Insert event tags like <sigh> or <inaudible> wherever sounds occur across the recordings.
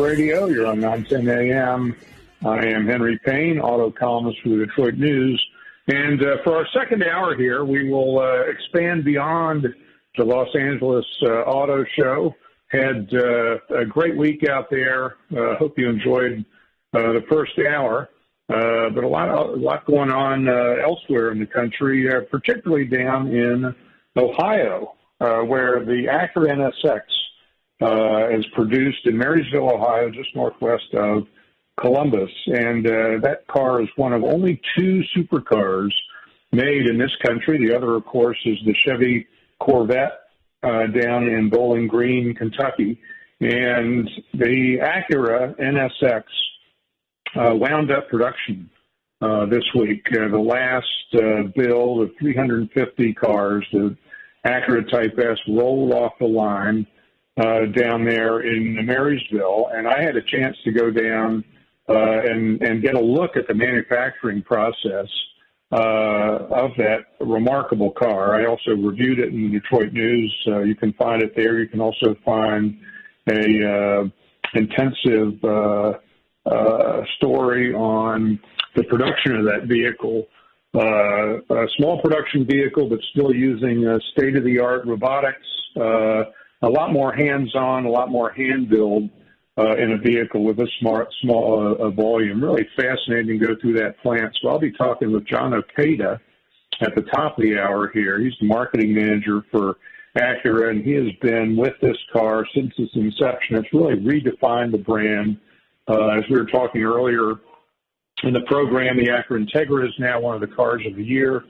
Radio. You're on 910 AM. I am Henry Payne, auto columnist for the Detroit News. And uh, for our second hour here, we will uh, expand beyond the Los Angeles uh, Auto Show. Had uh, a great week out there. Uh, hope you enjoyed uh, the first hour. but a lot, a lot going on elsewhere in the country, particularly down in Ohio, where the Acura NSX is produced in Marysville, Ohio, just northwest of Columbus. And uh, that car is one of only two supercars made in this country. The other, of course, is the Chevy Corvette uh, down in Bowling Green, Kentucky. And the Acura NSX uh, wound up production uh, this week. Uh, the last uh, build of 350 cars, the Acura Type S, rolled off the line uh, down there in Marysville, and I had a chance to go down uh, and and get a look at the manufacturing process uh, of that remarkable car. I also reviewed it in the Detroit News. Uh, you can find it there. You can also find a uh, intensive uh, uh, story on the production of that vehicle. Uh, a small production vehicle, but still using uh, state-of-the-art robotics. Uh, a lot more hands-on, a lot more hand-build uh, in a vehicle with a smart, small uh, volume. Really fascinating to go through that plant. So I'll be talking with John Ikeda at the top of the hour here. He's the marketing manager for Acura, and he has been with this car since its inception. It's really redefined the brand. Uh, as we were talking earlier in the program, the Acura Integra is now one of the cars of the year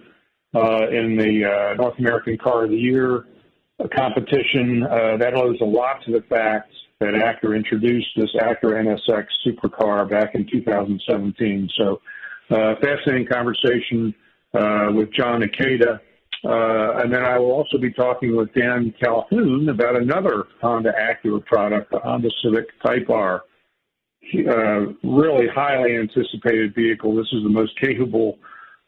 uh, in the uh, North American Car of the Year competition. Uh, that owes a lot to the fact that Acura introduced this Acura NSX supercar back in 2017. So, uh, fascinating conversation uh, with John Ikeda. Uh, and then I will also be talking with Dan Calhoun about another Honda Acura product, the Honda Civic Type R. Uh, really highly anticipated vehicle. This is the most capable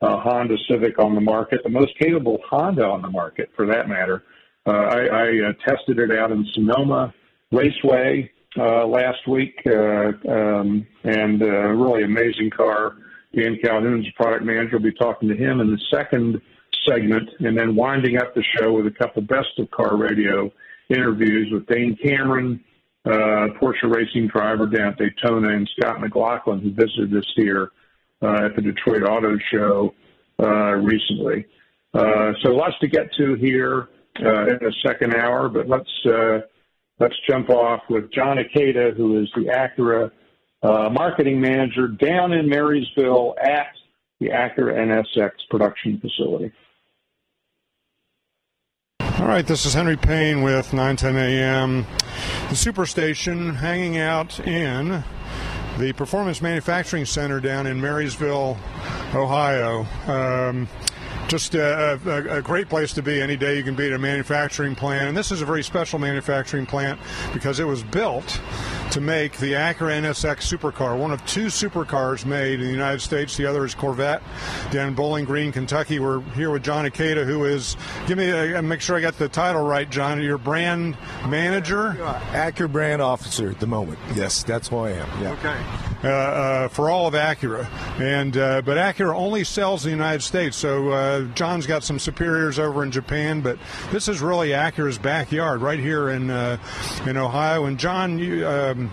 uh, Honda Civic on the market, the most capable Honda on the market, for that matter. Uh, I, I uh, tested it out in Sonoma Raceway uh, last week, um, and a really amazing car. Dan Calhoun's product manager will be talking to him in the second segment, and then winding up the show with a couple best of car radio interviews with Dane Cameron, uh, Porsche racing driver down at Daytona, and Scott McLaughlin, who visited us here uh, at the Detroit Auto Show uh, recently. so lots to get to here uh, in the second hour, but let's uh, let's jump off with John Ikeda, who is the Acura uh, marketing manager down in Marysville at the Acura NSX production facility. All right, this is Henry Payne with 910 AM, the Superstation, hanging out in the Performance Manufacturing Center down in Marysville, Ohio. Um, just a, a, a, great place to be any day you can be at a manufacturing plant. And this is a very special manufacturing plant because it was built to make the Acura NSX supercar, one of two supercars made in the United States. The other is Corvette down in Bowling Green, Kentucky. We're here with John Ikeda, who is, give me, a, make sure I got the title right, John. Your brand manager? Acura brand officer at the moment. Yes, that's who I am. Yeah. Okay. Uh, uh, for all of Acura. And, uh, but Acura only sells in the United States. So, John's got some superiors over in Japan, but this is really Acura's backyard right here in in Ohio. And John, you. Um,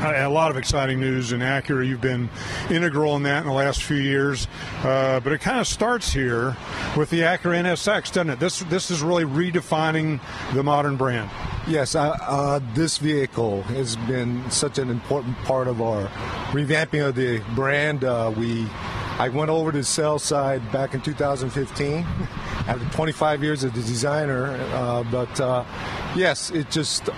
a lot of exciting news in Acura. You've been integral in that in the last few years, uh, but it kind of starts here with the Acura NSX, doesn't it? This this is really redefining the modern brand. Yes, uh, uh, this vehicle has been such an important part of our revamping of the brand. Uh, we I went over to the sales side back in 2015 <laughs> after 25 years as a designer, uh, but uh, yes, it just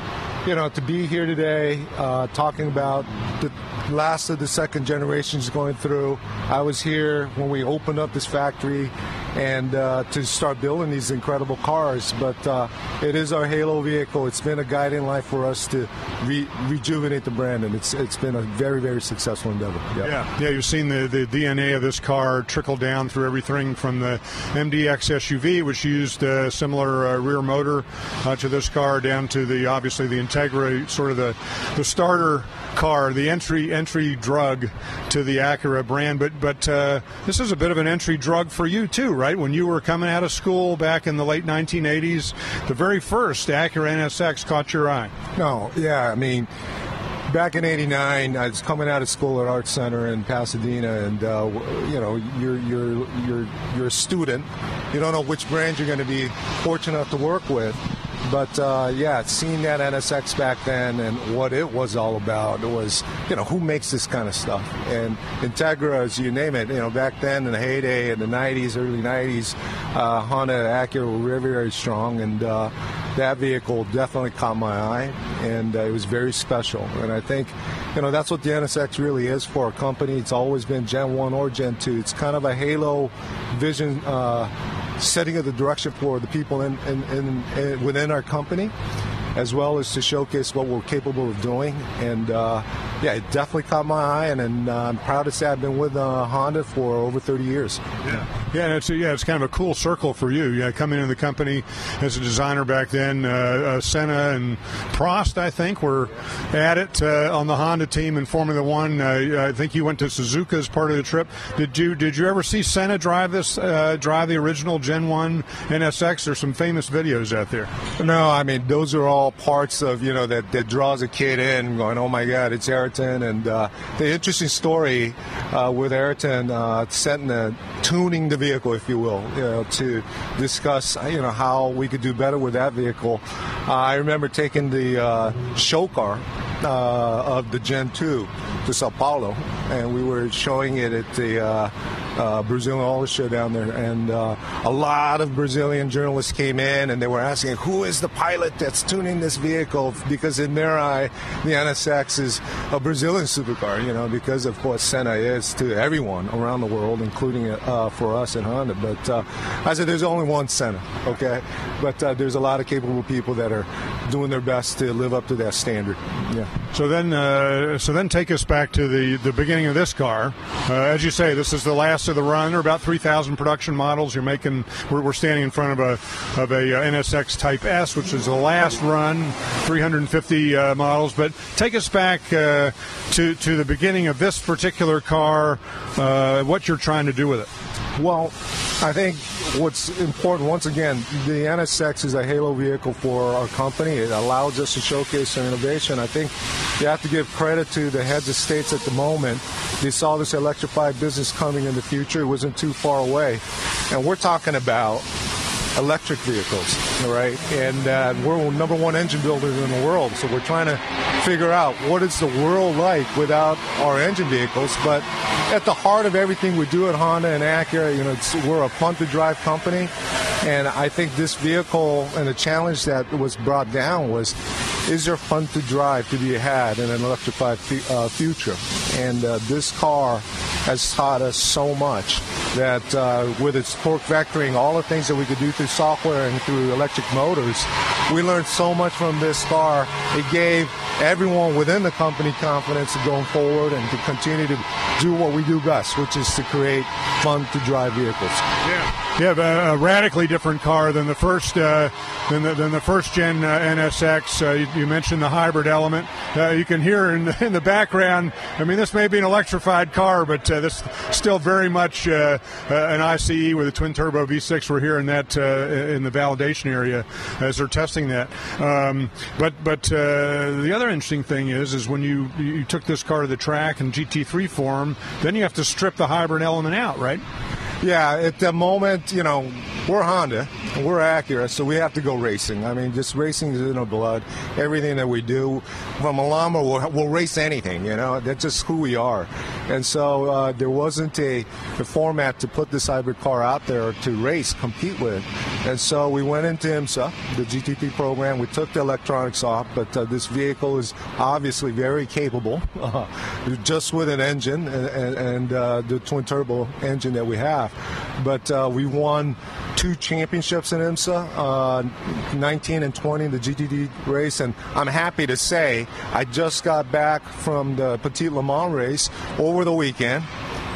you know, to be here today uh, talking about the last of the second generations going through. I was here when we opened up this factory and uh, to start building these incredible cars. But uh, it is our halo vehicle. It's been a guiding light for us to re- rejuvenate the brand, and it's it's been a very very successful endeavor. Yeah, yeah. You've seen the, the DNA of this car trickle down through everything from the MDX SUV, which used a similar uh, rear motor uh, to this car, down to the obviously the Integra, sort of the the starter car, the entry entry drug to the Acura brand. But but uh, this is a bit of an entry drug for you too, right? When you were coming out of school back in the late 1980s, the very first Acura NSX caught your eye. No, yeah, I mean back in '89, I was coming out of school at Art Center in Pasadena, and uh, you know, you're you're you're you're a student. You don't know which brand you're going to be fortunate enough to work with. But uh, yeah, seeing that NSX back then and what it was all about was, you know, who makes this kind of stuff? And Integra, as you name it, you know, back then in the heyday in the 90s, early 90s, uh, Honda, Acura were very, very strong, and uh, that vehicle definitely caught my eye, and uh, it was very special. And I think, you know, that's what the NSX really is for a company. It's always been Gen 1 or Gen 2. It's kind of a halo vision uh, setting of the direction for the people in, in, in, in, within our company, as well as to showcase what we're capable of doing. And uh, yeah, it definitely caught my eye, and, and uh, I'm proud to say I've been with uh, Honda for over 30 years. Yeah, yeah, it's a, yeah, it's kind of a cool circle for you. Yeah, coming into the company as a designer back then, uh, uh, Senna and Prost, I think, were at it uh, on the Honda team in Formula One. Uh, I think you went to Suzuka as part of the trip. Did you did you ever see Senna drive this uh, drive the original Gen One NSX? There's some famous videos out there. No, I mean those are all parts of you know that that draws a kid in, going, oh my God, it's Ayrton, and uh, the interesting story with Ayrton, uh, the tuning the vehicle, if you will, you know, to discuss, you know, how we could do better with that vehicle. Uh, I remember taking the uh, show car uh, of the Gen 2 to Sao Paulo, and we were showing it at the uh, Brazilian Auto Show down there, and uh, a lot of Brazilian journalists came in and they were asking, "Who is the pilot that's tuning this vehicle?" Because in their eye, the NSX is a Brazilian supercar, you know, because of course Senna is to everyone around the world, including uh, for us at Honda. But uh, I said, there's only one Senna, okay? But uh, there's a lot of capable people that are doing their best to live up to that standard. Yeah. So then, uh, so then, take us back to the the beginning of this car. as you say, this is the last of the run. There are about 3,000 production models. You're making. We're, we're standing in front of a of a NSX Type S, which is the last run, 350 uh, models. But take us back uh, to to the beginning of this particular car. Uh, what you're trying to do with it. Well, I think what's important, once again, the NSX is a halo vehicle for our company. It allows us to showcase our innovation. I think you have to give credit to the heads of states at the moment. They saw this electrified business coming in the future. It wasn't too far away. And we're talking about electric vehicles, right? And uh, we're number one engine builders in the world, so we're trying to figure out what is the world like without our engine vehicles. But at the heart of everything we do at Honda and Acura, you know, we're a fun to drive company, and I think this vehicle and the challenge that was brought down was is there fun to drive to be had in an electrified uh, future? And uh, this car has taught us so much that uh, with its torque vectoring, all the things that we could do through software and through electric motors, we learned so much from this car. It gave everyone within the company confidence of going forward and to continue to do what we do best, which is to create fun to drive vehicles. Yeah. Yeah, a radically different car than the first uh, than, the, than the first gen uh, NSX. Uh, you, mentioned the hybrid element. Uh, you can hear in, in the background. I mean, this may be an electrified car, but uh, this still very much uh, an ICE with a twin turbo V6. We're here in that in the validation area as they're testing that. Um, but but the other interesting thing is is when you you took this car to the track in GT3 form, then you have to strip the hybrid element out, right? Yeah, at the moment, you know, we're Honda, we're Acura, so we have to go racing. I mean, just racing is in our blood. Everything that we do, from a llama, we'll, we'll race anything. You know, that's just who we are. And so uh, there wasn't a, a, format to put this hybrid car out there to race, compete with. And so we went into IMSA, the GT3 program. We took the electronics off, but uh, this vehicle is obviously very capable, <laughs> just with an engine and, and, and uh, the twin turbo engine that we have. But uh, we won two championships in IMSA, uh, 19 and 20 in the GTD race, and I'm happy to say I just got back from the Petit Le Mans race over the weekend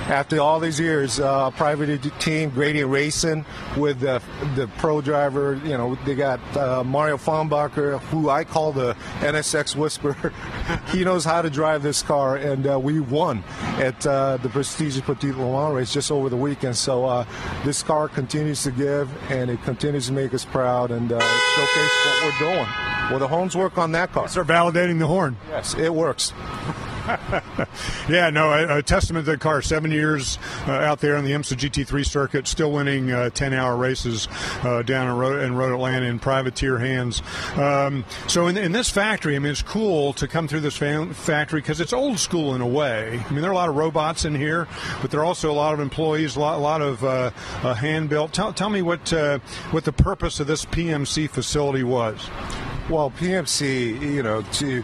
after all these years, uh, private team, Gradient Racing, with the, the pro driver, you know, they got uh, Mario Farnbacher, who I call the NSX Whisperer. <laughs> he knows how to drive this car, and uh, we won at uh, the prestigious Petit Le Mans race just over the weekend. So uh, this car continues to give, and it continues to make us proud and uh, showcase what we're doing. Well, the horns work on that car. Start validating the horn. Yes, it works. <laughs> yeah, no, a, a, testament to the car. Seven years uh, out there on the IMSA GT3 circuit, still winning uh, 10 hour races uh, down in Road, in Road Atlanta in privateer hands. Um, so, in, in, this factory, I mean, it's cool to come through this fam- factory because it's old school in a way. I mean, there are a lot of robots in here, but there are also a lot of employees, a lot, a lot of uh, uh, hand built. Tell, tell me what, uh, what the purpose of this PMC facility was. Well, PMC, you know, to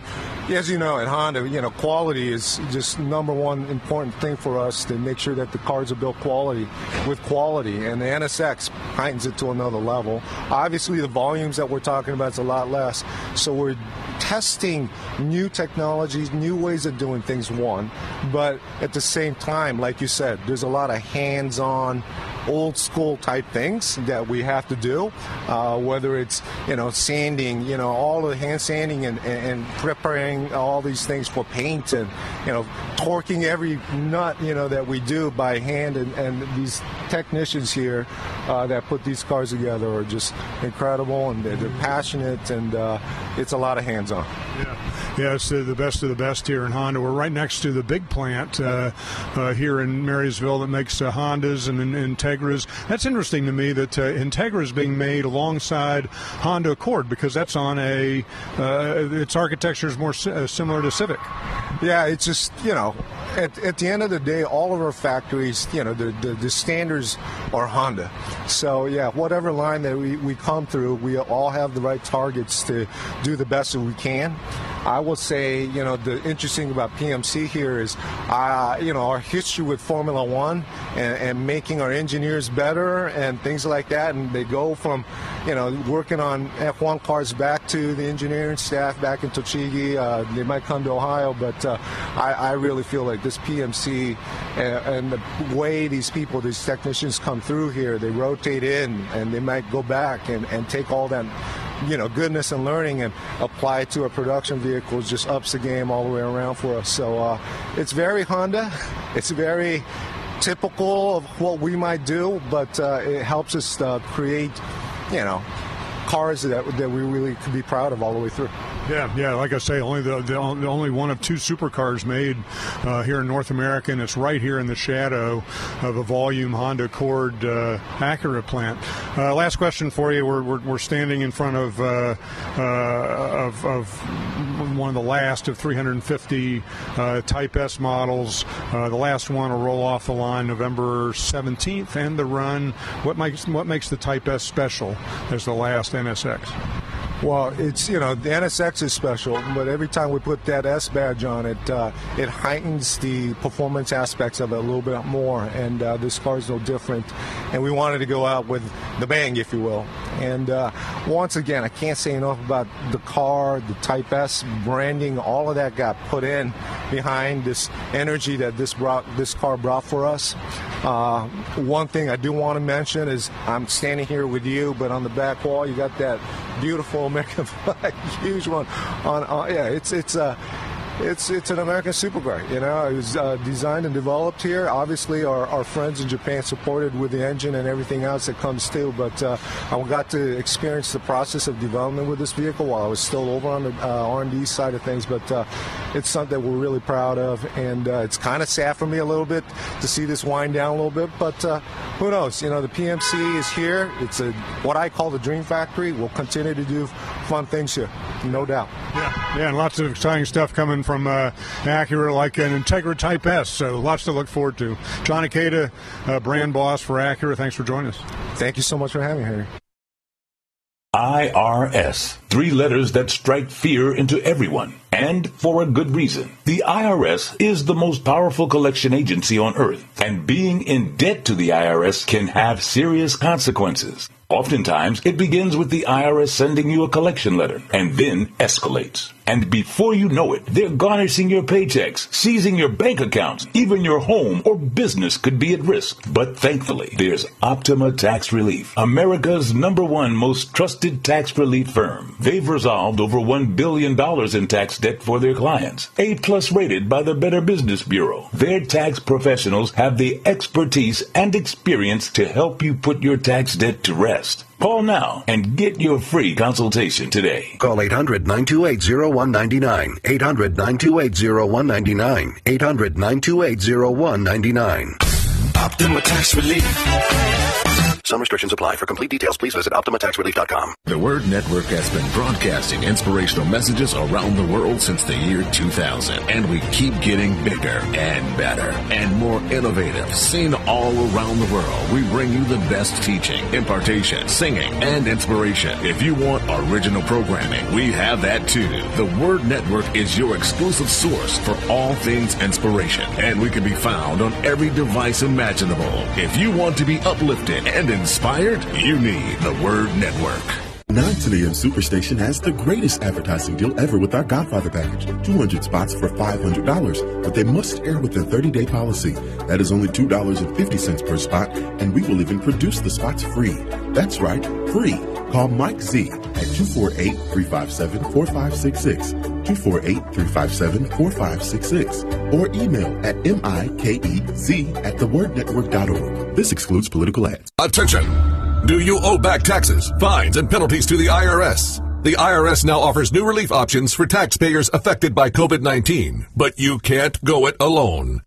as you know, at Honda, you know, quality is just number one important thing for us to make sure that the cars are built quality with quality, and the NSX heightens it to another level. Obviously, the volumes that we're talking about is a lot less, so we're testing new technologies, new ways of doing things. One, but at the same time, like you said, there's a lot of hands-on old school type things that we have to do, uh, whether it's you know sanding, you know all the hand sanding and, and, preparing all these things for paint and you know torquing every nut you know that we do by hand and, and these technicians here uh, that put these cars together are just incredible and they're, they're passionate and uh, it's a lot of hands-on. Yeah. Yeah, it's the best of the best here in Honda. We're right next to the big plant uh, uh, here in Marysville that makes uh, Hondas and, and, Integras. That's interesting to me that uh, Integra is being made alongside Honda Accord because that's on a uh, its architecture is more uh, similar to Civic. Yeah, it's just you know, at, at the end of the day, all of our factories, you know, the, the, the standards are Honda. So yeah, whatever line that we, we come through, we all have the right targets to do the best that we can. I will say, you know, the interesting about PMC here is, uh, you know, our history with Formula One and, and, making our engineers better and things like that. And they go from, you know, working on F1 cars back to the engineering staff back in Tochigi. Uh, they might come to Ohio, but uh, I, I, really feel like this PMC and, and the way these people, these technicians come through here, they rotate in and they might go back and, and take all that you know goodness and learning and apply it to a production vehicle just ups the game all the way around for us. So uh, it's very Honda. It's very typical of what we might do, but uh, it helps us uh, create, you know, cars that that we really could be proud of all the way through. Yeah, yeah. Like I say, only the, the only one of two supercars made uh, here in North America, and it's right here in the shadow of a volume Honda Accord uh, Acura plant. Uh, last question for you: We're, we're, we're standing in front of, uh, uh, of, of one of the last of 350 uh, Type S models. the last one will roll off the line November 17th, and the run. What makes what makes the Type S special as the last NSX? Well, it's you know the NSX is special, but every time we put that S badge on it, uh, it heightens the performance aspects of it a little bit more. And uh, this car is no different. And we wanted to go out with the bang, if you will. And uh, once again, I can't say enough about the car, the Type S branding, all of that got put in behind this energy that this brought, this car brought for us. Uh, one thing I do want to mention is I'm standing here with you, but on the back wall you got that beautiful American <laughs> flag, huge one. On, on yeah, it's it's uh, it's it's an American supercar. You know, it was uh, designed and developed here. Obviously, our, our friends in Japan supported with the engine and everything else that comes too. But uh, I got to experience the process of development with this vehicle while I was still over on the uh, R&D side of things. But uh, it's something that we're really proud of, and uh, it's kind of sad for me a little bit to see this wind down a little bit. But uh, who knows? You know, the PMC is here. It's a what I call the dream factory. We'll continue to do fun things here, no doubt. Yeah, yeah, and lots of exciting stuff coming from uh, Acura, like an Integra Type S. So lots to look forward to. John Ikeda, uh, brand boss for Acura. Thanks for joining us. Thank you so much for having me here. IRS. Three letters that strike fear into everyone. And for a good reason. The IRS is the most powerful collection agency on earth. And being in debt to the IRS can have serious consequences. Oftentimes, it begins with the IRS sending you a collection letter and then escalates. And before you know it, they're garnishing your paychecks, seizing your bank accounts, even your home or business could be at risk. But thankfully, there's Optima Tax Relief, America's number one most trusted tax relief firm. They've resolved over $1 billion in tax debt for their clients. A plus rated by the Better Business Bureau. Their tax professionals have the expertise and experience to help you put your tax debt to rest. Call now and get your free consultation today. Call 800 928 0199. 800 928 0199. 800 928 0199. Optima Tax Relief. Some restrictions apply. For complete details, please visit OptimaTaxRelief.com. The Word Network has been broadcasting inspirational messages around the world since the year 2000, and we keep getting bigger and better and more innovative. Seen all around the world, we bring you the best teaching, impartation, singing, and inspiration. If you want original programming, we have that too. The Word Network is your exclusive source for all things inspiration, and we can be found on every device imaginable. If you want to be uplifted and inspired, you need the Word Network. 910 AM Superstation has the greatest advertising deal ever with our Godfather package. 200 spots for $500, but they must air within 30-day policy. That is only $2.50 per spot, and we will even produce the spots free. That's right, free. Call Mike Z at 248-357-4566, 248-357-4566, or email at M-I-K-E-Z at thewordnetwork.org. This excludes political ads. Attention! Do you owe back taxes, fines, and penalties to the IRS? The IRS now offers new relief options for taxpayers affected by COVID 19, but you can't go it alone.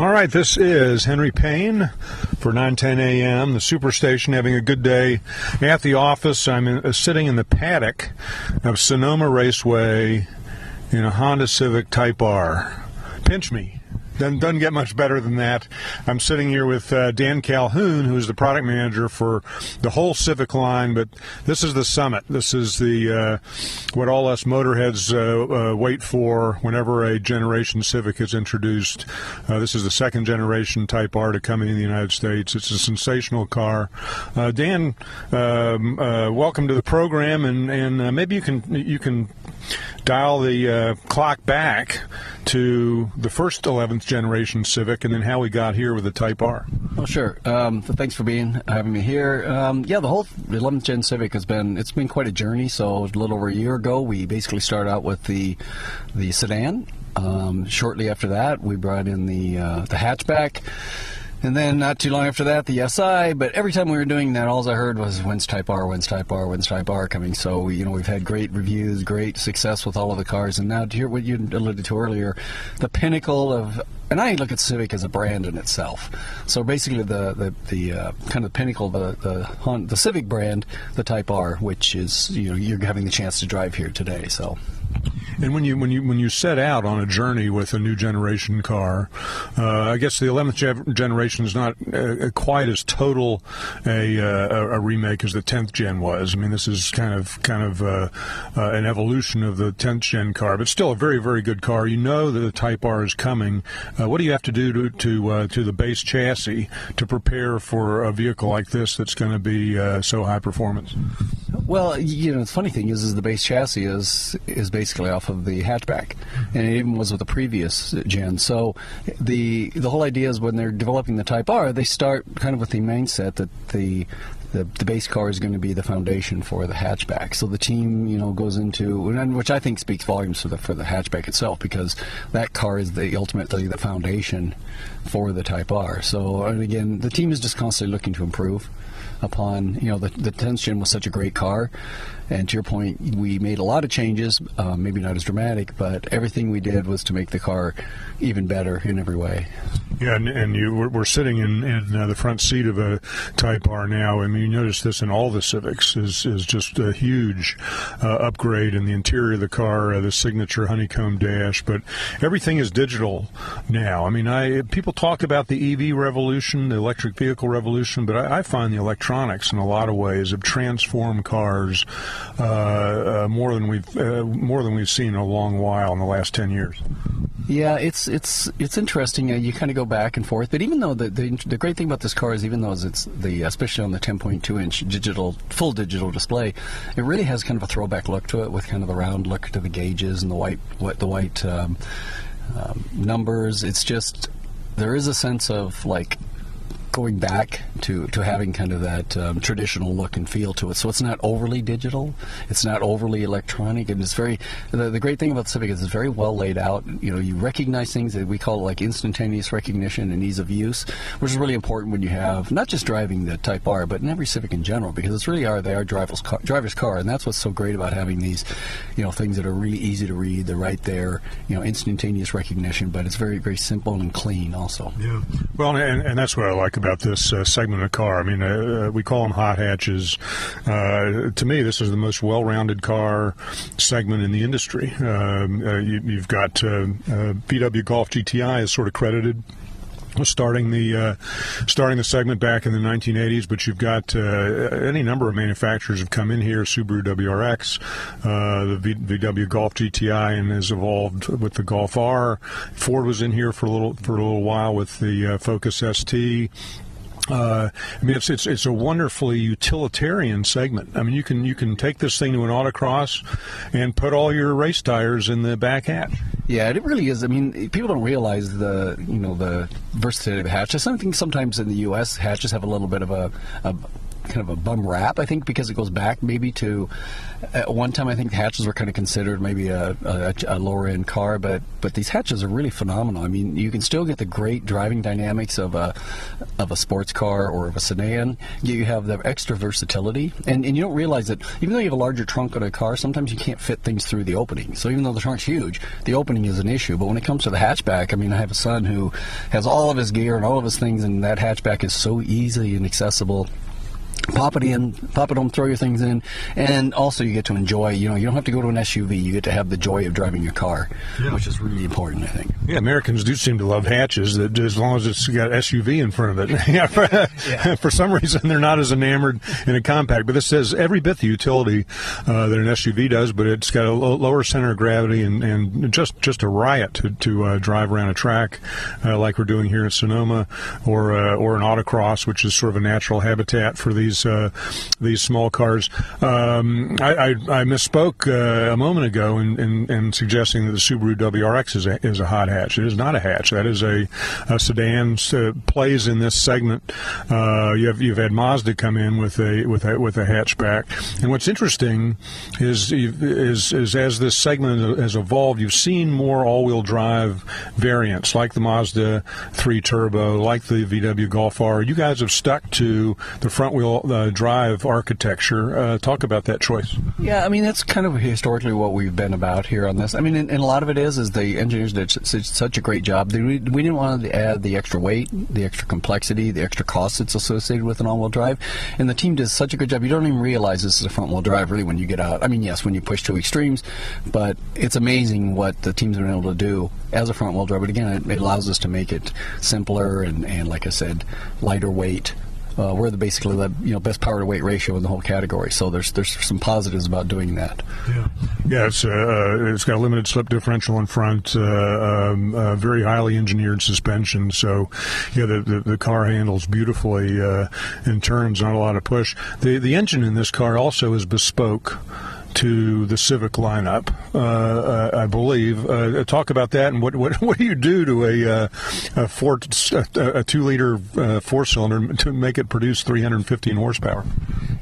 All right, this is Henry Payne for 910 a.m. The Superstation having a good day at the office. I'm in, uh, sitting in the paddock of Sonoma Raceway in a Honda Civic Type R. Pinch me. Doesn't, doesn't get much better than that. I'm sitting here with uh, Dan Calhoun, who's the product manager for the whole Civic line, but this is the summit. This is the uh, what all us motorheads uh, uh wait for whenever a generation Civic is introduced. Uh, this is the second generation Type R to come in the United States. It's a sensational car. Uh, Dan, um, welcome to the program, and, and maybe you can you can dial the clock back to the first 11th generation Civic, and then how we got here with the Type R. Well, sure. Um, thanks for being having me here. Um, yeah, the whole 11th Gen Civic has been it's been quite a journey. So a little over a year ago, we basically started out with the the sedan. Um, shortly after that, we brought in the uh, the hatchback. And then not too long after that, the SI. But every time we were doing that, all I heard was when's Type R, when's Type R, when's Type R coming. So you know we've had great reviews, great success with all of the cars, and now to hear what you alluded to earlier, the pinnacle of. And I look at Civic as a brand in itself. So basically, the the, the uh, kind of pinnacle, the the the Civic brand, the Type R, which is you know you're having the chance to drive here today. So. And when you when you when you set out on a journey with a new generation car, uh, I guess the 11th generation is not uh, quite as total a, uh, a remake as the 10th gen was. I mean, this is kind of kind of uh, uh, an evolution of the 10th gen car, but still a very very good car. You know that the Type R is coming. Uh, what do you have to do to to, to the base chassis to prepare for a vehicle like this that's going to be so high performance? Well, you know, the funny thing is, is the base chassis is is basically off of the hatchback, and it even was with the previous gen. So the the whole idea is when they're developing the Type R, they start kind of with the mindset that the the, the base car is going to be the foundation for the hatchback. So the team, you know, goes into which I think speaks volumes for the for the hatchback itself because that car is the ultimately the foundation for the Type R. So and again, the team is just constantly looking to improve upon you know the the 10th gen was such a great car and to your point, we made a lot of changes, uh, maybe not as dramatic, but everything we did was to make the car even better in every way. Yeah, and, and you we're, we're sitting in, in uh, the front seat of a Type R now. I mean, you notice this in all the Civics is is just a huge uh, upgrade in the interior of the car, uh, the signature honeycomb dash, but everything is digital now. I mean, I people talk about the EV revolution, the electric vehicle revolution, but I, I find the electronics in a lot of ways have transformed cars uh, uh, more than we've uh, more than we've seen in a long while in the last ten years. Yeah, it's it's it's interesting. Uh, you kind of go back and forth, but even though the, the, the great thing about this car is even though it's the especially on the 10.2 inch digital full digital display, it really has kind of a throwback look to it with kind of the round look to the gauges and the white what the white um, um, numbers. It's just there is a sense of like going back to, to having kind of that um, traditional look and feel to it. So it's not overly digital, it's not overly electronic, and it's very. The, the great thing about Civic is it's very well laid out. You know, you recognize things that we call like instantaneous recognition and ease of use, which is really important when you have not just driving the Type R, but in every Civic in general, because it's really are they are driver's car, driver's car, and that's what's so great about having these, you know, things that are really easy to read. They're right there, you know, instantaneous recognition, but it's very very simple and clean also. Yeah. Well, and, and that's what I like about this uh, segment of car. I mean, uh, uh, we call them hot hatches. Uh, to me, this is the most well-rounded car segment in the industry. Um, uh, you, have got VW Golf GTI is sort of credited starting the uh, starting the segment back in the 1980s. But you've got uh, any number of manufacturers have come in here: Subaru WRX, uh, the VW Golf GTI, and has evolved with the Golf R. Ford was in here for a little for a little while with the uh, Focus ST. Uh, I mean, it's, it's it's a wonderfully utilitarian segment. I mean, you can you can take this thing to an autocross and put all your race tires in the back hatch. Yeah, it really is. I mean, people don't realize the you know the versatility of the hatch. I think sometimes in the U.S. hatches have a little bit of a, a kind of a bum rap, I think, because it goes back maybe to at one time. I think hatches were kind of considered maybe a, a, a, lower end car, but but these hatches are really phenomenal. I mean, you can still get the great driving dynamics of a of a sports car or of a sedan. You have the extra versatility, and, and you don't realize that even though you have a larger trunk on a car, sometimes you can't fit things through the opening. So even though the trunk's huge, the opening is an issue. But when it comes to the hatchback, I mean, I have a son who has all of his gear and all of his things, and that hatchback is so easy and accessible pop it in, pop it home, throw your things in, and also you get to enjoy. You know, you don't have to go to an SUV. You get to have the joy of driving your car, yeah. which is really important, I think. Yeah, Americans do seem to love hatches. That as long as it's got SUV in front of it. <laughs> yeah, for, yeah. <laughs> for, some reason they're not as enamored in a compact. But this says every bit the utility uh, that an SUV does, but it's got a lower center of gravity and, and just just a riot to, to uh, drive around a track uh, like we're doing here in Sonoma, or uh, or an autocross, which is sort of a natural habitat for these these uh, these small cars. Um, I, I, I, misspoke uh, a moment ago in, in, in, suggesting that the Subaru WRX is a, is a hot hatch. It is not a hatch. That is a, a sedan. Uh, plays in this segment. Uh, you have you've had Mazda come in with a with a with a hatchback. And what's interesting is is is as this segment has evolved, you've seen more all-wheel drive variants like the Mazda 3 Turbo, like the VW Golf R. You guys have stuck to the front-wheel uh, drive architecture. Uh, talk about that choice. Yeah, I mean that's kind of historically what we've been about here on this. I mean, and, and a lot of it is is the engineers did such a great job. We, we didn't want to add the extra weight, the extra complexity, the extra cost that's associated with an all-wheel drive, and the team does such a good job. You don't even realize this is a front-wheel drive really when you get out. I mean, yes, when you push to extremes, but it's amazing what the team's been able to do as a front-wheel drive. But again, it, it allows us to make it simpler and, and like I said, lighter weight uh, we're the basically the you know best power to weight ratio in the whole category. So there's there's some positives about doing that. Yeah, yeah. It's uh, it's got a limited slip differential in front, uh, um, uh, very highly engineered suspension. So yeah, the the, the car handles beautifully uh, in turns, not a lot of push. The the engine in this car also is bespoke to the Civic lineup, uh, uh, I believe. Uh, talk about that and what, what, <laughs> what do you do to a, uh, a, four, a two liter uh, four cylinder to make it produce 315 horsepower?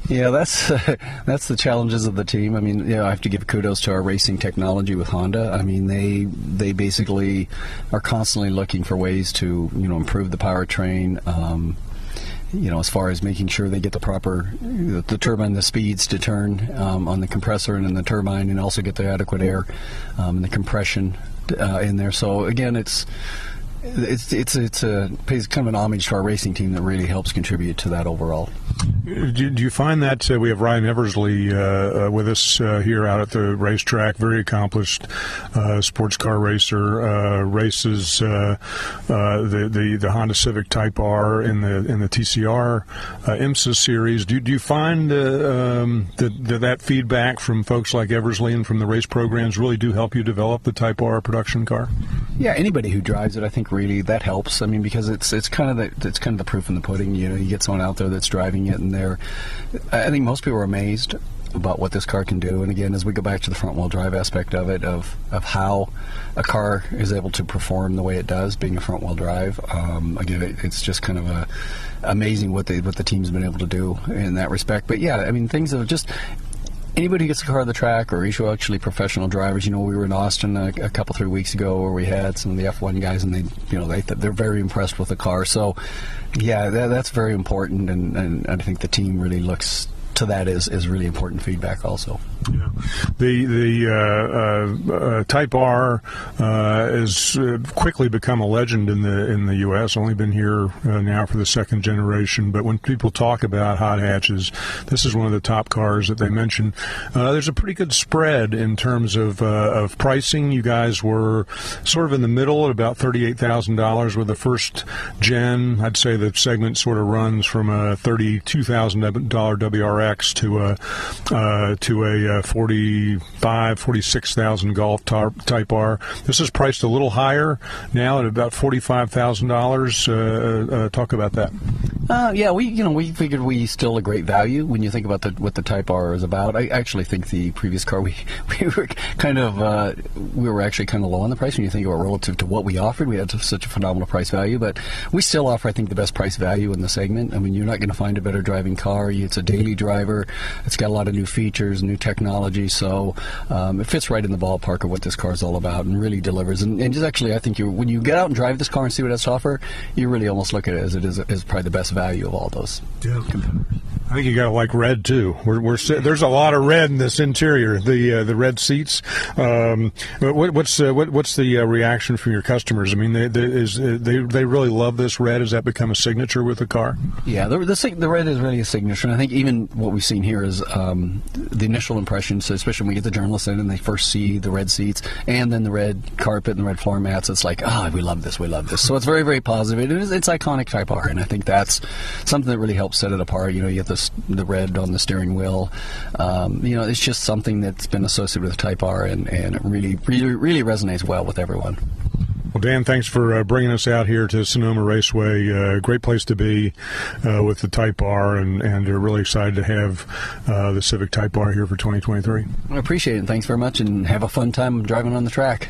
Yeah, that's <laughs> that's the challenges of the team. I mean, you know, I have to give kudos to our racing technology with Honda. I mean, they they basically are constantly looking for ways to you know improve the powertrain. Um, you know, as far as making sure they get the proper the, the turbine, the speeds to turn um, on the compressor and in the turbine, and also get the adequate air um, and the compression uh, in there. So again, it's it's it's it's a pays kind of an homage to our racing team that really helps contribute to that overall. Do, do you find that uh, we have Ryan Eversley uh, uh, with us uh, here out at the racetrack, very accomplished uh, sports car racer, uh, races the, the the Honda Civic Type R in the in the TCR IMSA series. Do, do you find um, that, that that feedback from folks like Eversley and from the race programs really do help you develop the Type R production car? Yeah, anybody who drives it, I think really that helps. I mean, because it's it's kind of the it's kind of the proof in the pudding. You know, you get someone out there that's driving it, and they're. I think most people are amazed about what this car can do. And again, as we go back to the front wheel drive aspect of it, of of how a car is able to perform the way it does, being a front wheel drive. Um, again, it, it's just kind of a amazing what they what the team's been able to do in that respect. But yeah, I mean, things have just anybody who gets a car on the track, or actually professional drivers. You know, we were in Austin a, a, couple three weeks ago where we had some of the F1 guys, and they, you know, they they're very impressed with the car. So, yeah, that, that's very important, and, and I think the team really looks to that is, is really important feedback also. Yeah. The the uh, uh, uh, Type R uh, has uh, quickly become a legend in the in the U.S. Only been here uh, now for the second generation, but when people talk about hot hatches, this is one of the top cars that they mention. there's a pretty good spread in terms of of pricing. You guys were sort of in the middle at about thirty-eight thousand dollars with the first gen. I'd say the segment sort of runs from a thirty-two thousand dollar WRX to a to a uh, 45, 46,000 Golf Type R. This is priced a little higher now at about $45,000. Uh, uh, talk about that. Uh, yeah, we you know we figured we still a great value when you think about the, what the Type R is about. I actually think the previous car <laughs> we we were kind of uh, we were actually kind of low on the price when you think about relative to what we offered. We had such a phenomenal price value, but we still offer I think the best price value in the segment. I mean, you're not going to find a better driving car. It's a daily driver. It's got a lot of new features, new technology, so um, it fits right in the ballpark of what this car is all about, and really delivers. And, and just actually, I think you when you get out and drive this car and see what it has to offer, you really almost look at it as it is as probably the best value of all those. Yeah. I think you got to like red too. We're, we're there's a lot of red in this interior. The uh, the red seats. Um, what, what's uh, what, what's the uh, reaction from your customers? I mean, they, they, is, uh, they they really love this red. Has that become a signature with the car? Yeah, the, the, the red is really a signature. And I think even what we've seen here is um, the initial impression. so especially when we get the journalists in and they first see the red seats and then the red carpet and the red floor mats. It's like, ah, oh, we love this, we love this. So it's very very positive. It is, it's iconic Type R, and I think that's something that really helps set it apart. You know, you get this the red on the steering wheel. Um, you know, it's just something that's been associated with Type R, and, and it really, really, really resonates well with everyone. Well, Dan, thanks for uh, bringing us out here to Sonoma Raceway. Uh, great place to be uh, with the Type R, and, and we're really excited to have uh, the Civic Type R here for 2023. I appreciate it. Thanks very much, and have a fun time driving on the track.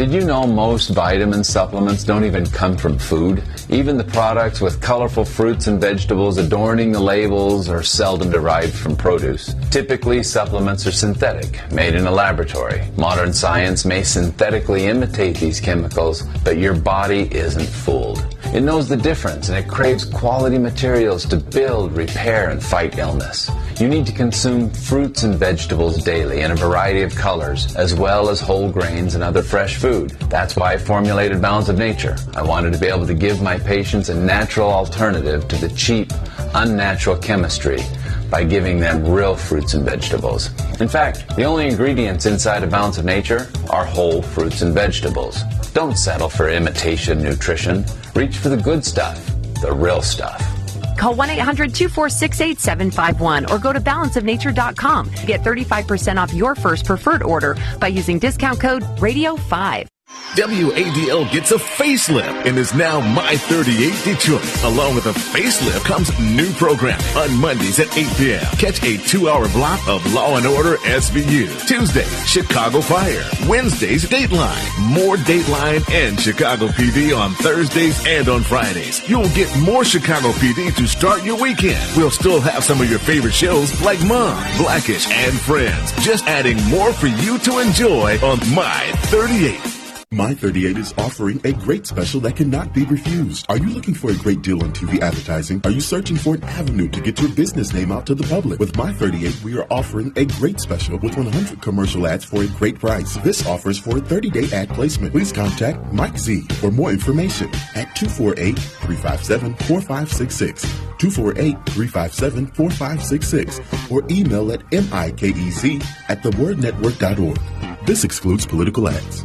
Did you know most vitamin supplements don't even come from food? Even the products with colorful fruits and vegetables adorning the labels are seldom derived from produce. Typically, supplements are synthetic, made in a laboratory. Modern science may synthetically imitate these chemicals, but your body isn't fooled. It knows the difference and it craves quality materials to build, repair, and fight illness. You need to consume fruits and vegetables daily in a variety of colors, as well as whole grains and other fresh food. That's why I formulated Balance of Nature. I wanted to be able to give my patients a natural alternative to the cheap, unnatural chemistry by giving them real fruits and vegetables. In fact, the only ingredients inside a Balance of Nature are whole fruits and vegetables. Don't settle for imitation nutrition. Reach for the good stuff, the real stuff. Call 1 800 246 8751 or go to balanceofnature.com to get 35% off your first preferred order by using discount code RADIO5. WADL gets a facelift and is now My 38 Detroit. Along with a facelift comes new programming on Mondays at 8 p.m. Catch a two-hour block of Law and Order SVU. Tuesday, Chicago Fire. Wednesdays, Dateline. More Dateline and Chicago PD on Thursdays and on Fridays. You'll get more Chicago PD to start your weekend. We'll still have some of your favorite shows like Mom, Blackish, and Friends. Just adding more for you to enjoy on My 38. My 38 is offering a great special that cannot be refused. Are you looking for a great deal on TV advertising? Are you searching for an avenue to get your business name out to the public? With My 38, we are offering a great special with 100 commercial ads for a great price. This offers for a 30-day ad placement. Please contact Mike Z for more information at 248-357-4566. 248-357-4566 or email at mikez at thewordnetwork.org. This excludes political ads.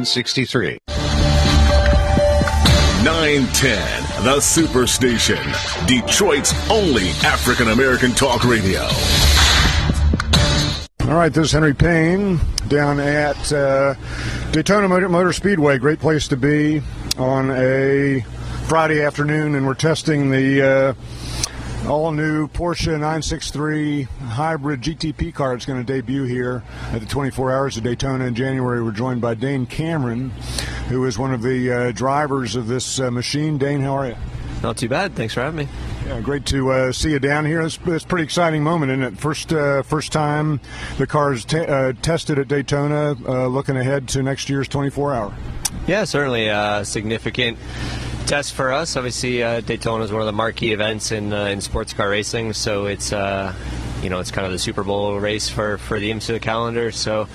910, the Superstation. Detroit's only African American talk radio. All right, this is Henry Payne down at uh, Daytona Motor, Motor Speedway. Great place to be on a Friday afternoon, and we're testing the uh, all new Porsche 963 hybrid GTP car. It's going to debut here at the 24 Hours of Daytona in January. We're joined by Dane Cameron, who is one of the uh, drivers of this uh, machine. Dane, how are you? Not too bad. Thanks for having me. Yeah, great to uh, see you down here. It's, it's a pretty exciting moment, isn't it? First, uh, first time the car is te- uh, tested at Daytona. Uh, looking ahead to next year's 24 hour. Yeah, certainly a significant test for us. Obviously, uh, Daytona is one of the marquee events in uh, in sports car racing, so it's uh, you know, it's kind of the Super Bowl race for, for the IMSA calendar, so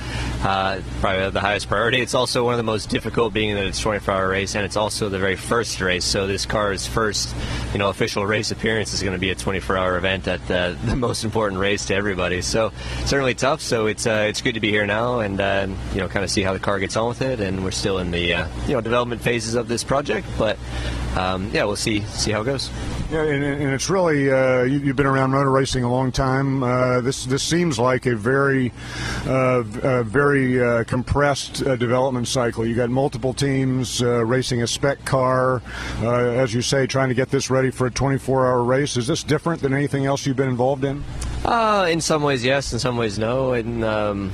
uh, probably the highest priority. It's also one of the most difficult, being that it's 24-hour race, and it's also the very first race. So this car's first, you know, official race appearance is going to be a 24-hour event at the, the, most important race to everybody. So certainly tough. So it's uh, it's good to be here now, and uh, you know, kind of see how the car gets on with it. And we're still in the uh, you know development phases of this project, but um, yeah, we'll see see how it goes. Yeah, and, and it's really uh, you, have been around motor racing a long time. Uh, this this seems like a very uh, very uh, compressed uh, development cycle. You got multiple teams uh, racing a spec car, as you say, trying to get this ready for a 24-hour race. Is this different than anything else you've been involved in? in some ways, yes. In some ways, no. And um,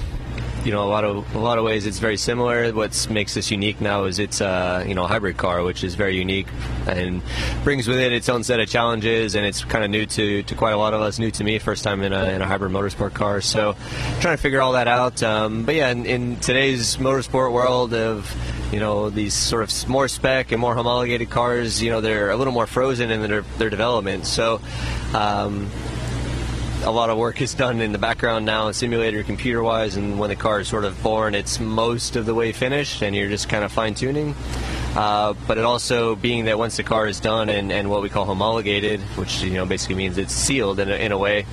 you know, a lot of a lot of ways it's very similar. What makes this unique now is it's a you know hybrid car, which is very unique and brings with it its own set of challenges, and it's kind of new to, to quite a lot of us, new to me, first time in a, in a hybrid motorsport car. So trying to figure all that out. Um, but yeah, in, in today's motorsport world of you know these sort of more spec and more homologated cars, you know they're a little more frozen in their their development. So. Um, a lot of work is done in the background now, simulator, computer wise, and when the car is sort of born, it's most of the way finished, and you're just kind of fine tuning. Uh, but it also being that once the car is done and, and what we call homologated, which you know basically means it's sealed in a, in a way,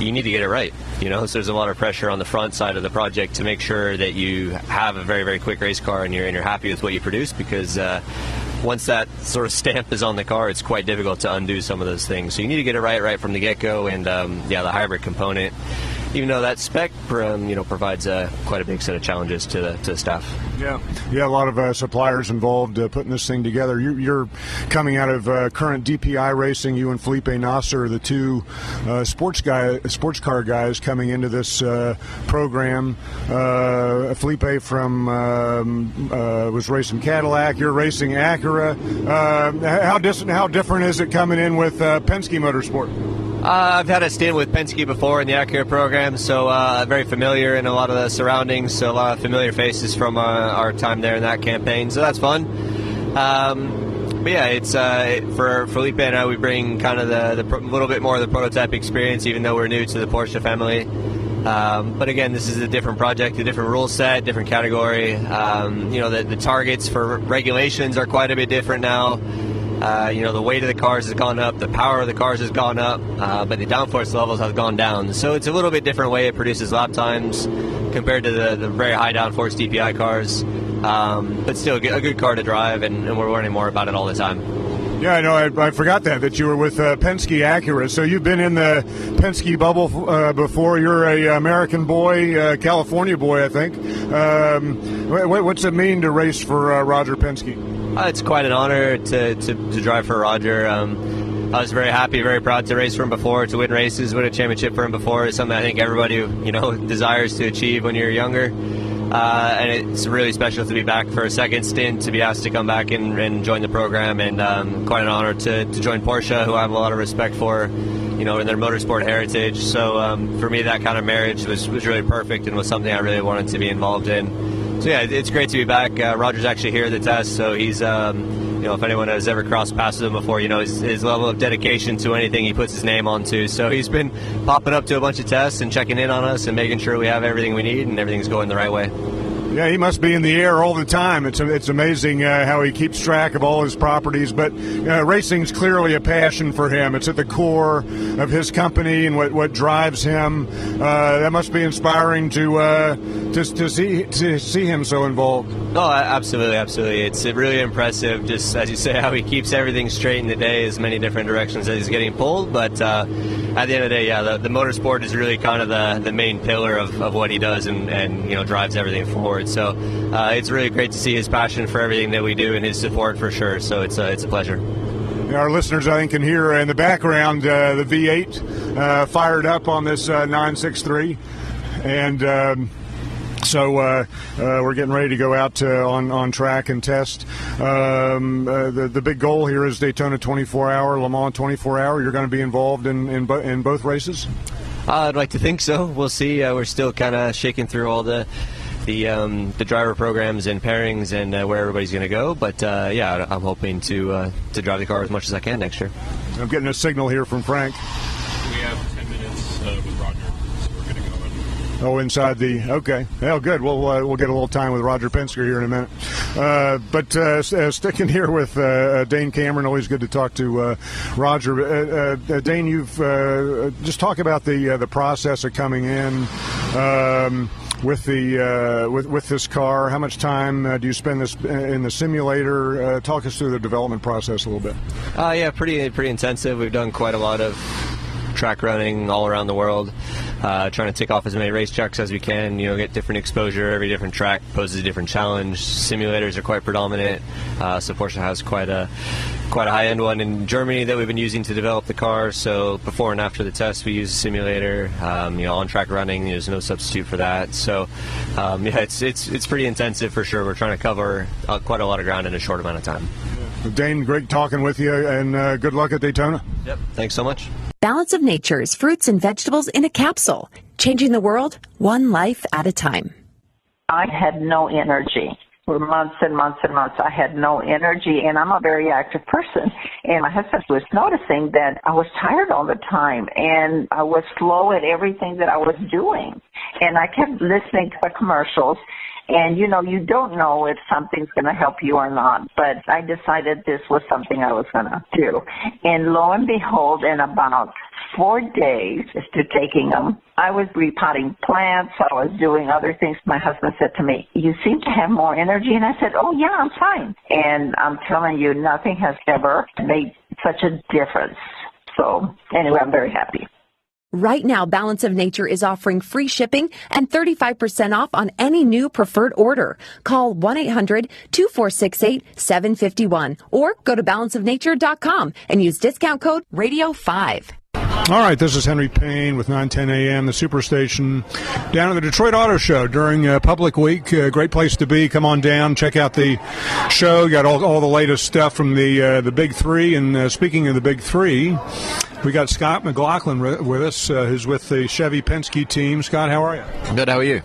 you need to get it right. You know, so there's a lot of pressure on the front side of the project to make sure that you have a very very quick race car and you're and you're happy with what you produce because. Uh, once that sort of stamp is on the car, it's quite difficult to undo some of those things. So you need to get it right right from the get-go, and um, yeah, the hybrid component even though that spec you know provides uh, quite a big set of challenges to the, to the staff. Yeah, yeah, a lot of uh, suppliers involved uh, putting this thing together. You, are coming out of uh, current DPI racing. You and Felipe Nasr are the two uh, sports guy, sports car guys coming into this uh, program. Felipe from um, was racing Cadillac. You're racing Acura. how, dis- how different is it coming in with Penske Motorsport? Uh, I've had a stint with Penske before in the Acura program, so uh, very familiar in a lot of the surroundings. So a lot of familiar faces from uh, our time there in that campaign. So that's fun. Um, but yeah, it's uh, for Felipe and I. We bring kind of the, the little bit more of the prototype experience, even though we're new to the Porsche family. Um, but again, this is a different project, a different rule set, different category. Um, you know, the, the targets for regulations are quite a bit different now. Uh, you know, the weight of the cars has gone up, the power of the cars has gone up, uh, but the downforce levels have gone down. So it's a little bit different way it produces lap times compared to the, the very high downforce DPI cars. Um, but still, a good car to drive, and, and, we're learning more about it all the time. Yeah, I know. I, I forgot that that you were with uh, Penske Acura. So you've been in the Penske bubble uh, before. You're a American boy, uh, California boy, I think. Um, what, what's it mean to race for uh, Roger Penske? Uh, it's quite an honor to, to, to drive for Roger. Um, I was very happy, very proud to race for him before, to win races, win a championship for him before. It's something I think everybody you know <laughs> desires to achieve when you're younger. Uh, and it's really special to be back for a second stint, to be asked to come back and, and join the program, and um, quite an honor to, to join Porsche, who I have a lot of respect for, you know, in their motorsport heritage. So um, for me, that kind of marriage was, was really perfect and was something I really wanted to be involved in. So yeah, it's great to be back. Uh, Roger's actually here at the test, so he's, um, you know, if anyone has ever crossed paths with him before, you know his, his, level of dedication to anything he puts his name onto. So he's been popping up to a bunch of tests and checking in on us and making sure we have everything we need and everything's going the right way. Yeah, he must be in the air all the time. It's it's amazing uh, how he keeps track of all his properties. But uh, racing's clearly a passion for him. It's at the core of his company and what, what drives him. Uh, that must be inspiring to uh, to to see to see him so involved. Oh, absolutely, absolutely. It's really impressive. Just as you say, <laughs> how he keeps everything straight in the day, as many different directions as he's getting pulled. But uh, at the end of the day, yeah, the, the motorsport is really kind of the, the main pillar of, of what he does and, and you know drives everything forward forward. So uh, it's really great to see his passion for everything that we do and his support for sure. So it's a, it's a pleasure. Our listeners, I think, can hear in the background uh, the V8 uh, fired up on this uh, 963. And. Um, so uh, uh, we're getting ready to go out uh, on on track and test. Um, uh, the the big goal here is Daytona 24 hour, Le Mans 24 hour. You're going to be involved in in, bo- in both races. I'd like to think so. We'll see. Uh, we're still kind of shaking through all the the um, the driver programs and pairings and uh, where everybody's going to go. But uh, yeah, I'm hoping to uh, to drive the car as much as I can next year. I'm getting a signal here from Frank. We have 10 minutes uh, with Roger, so we're going to go and Oh, inside the okay. Well, good. We'll uh, we'll get a little time with Roger Penske here in a minute. Uh, but uh, s- uh, sticking here with uh, Dane Cameron, always good to talk to uh, Roger. Uh, uh, Dane, you've uh, just talk about the uh, the process of coming in. Um, with the uh, with with this car, how much time uh, do you spend this in the simulator? Uh, talk us through the development process a little bit. Uh, yeah, pretty pretty intensive. We've done quite a lot of track running all around the world, uh, trying to tick off as many race tracks as we can. You know, get different exposure. Every different track poses a different challenge. Simulators are quite predominant. Uh, so Porsche has quite a quite a high end one in Germany that we've been using to develop the car. So before and after the test, we use a simulator. Um, you know, on track running, there's no substitute for that. So um, yeah, it's it's it's pretty intensive for sure. We're trying to cover uh, quite a lot of ground in a short amount of time. Dane, great talking with you, and uh, good luck at Daytona. Yep. Thanks so much. Balance of Nature's fruits and vegetables in a capsule, changing the world one life at a time. I had no energy for months and months and months. I had no energy, and I'm a very active person. And my husband was noticing that I was tired all the time, and I was slow at everything that I was doing. And I kept listening to the commercials. And you know, you don't know if something's going to help you or not, but I decided this was something I was going to do. And lo and behold, in about four days to taking them, I was repotting plants. I was doing other things. My husband said to me, you seem to have more energy. And I said, oh yeah, I'm fine. And I'm telling you, nothing has ever made such a difference. So anyway, I'm very happy. Right now, Balance of Nature is offering free shipping and 35% off on any new preferred order. Call 1-800-2468-751 or go to balanceofnature.com and use discount code RADIO5. All right, this is Henry Payne with 910 AM, the Superstation, down at the Detroit Auto Show during uh, Public Week. Uh, great place to be. Come on down, check out the show. Got all, all the latest stuff from the uh, the Big Three. And uh, speaking of the Big Three, we got Scott McLaughlin with us, uh, who's with the Chevy Penske team. Scott, how are you? Good. How are you?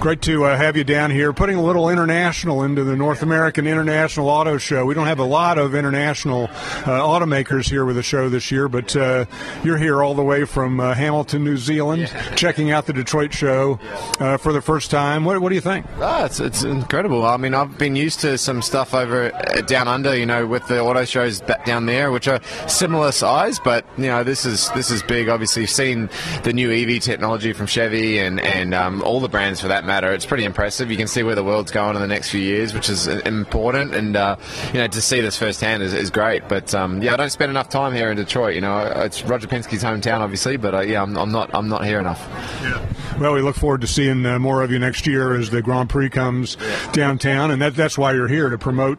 Great to uh, have you down here, putting a little international into the North American International Auto Show. We don't have a lot of international uh, automakers here with the show this year, but uh, you're here all the way from uh, Hamilton, New Zealand, checking out the Detroit show uh, for the first time. What, what do you think? Ah, it's, it's incredible. I mean, I've been used to some stuff over uh, down under, you know, with the auto shows back down there, which are similar size, but you know, this is this is big. Obviously, you've seen the new EV technology from Chevy and and um, all the brands for that matter. It's pretty impressive. You can see where the world's going in the next few years, which is important. And uh, you know, to see this firsthand is, is great. But um, yeah, I don't spend enough time here in Detroit. You know, it's Roger Penske's hometown, obviously, but uh, yeah, I'm, I'm not I'm not here enough. Yeah. Well, we look forward to seeing uh, more of you next year as the Grand Prix comes downtown, and that, that's why you're here to promote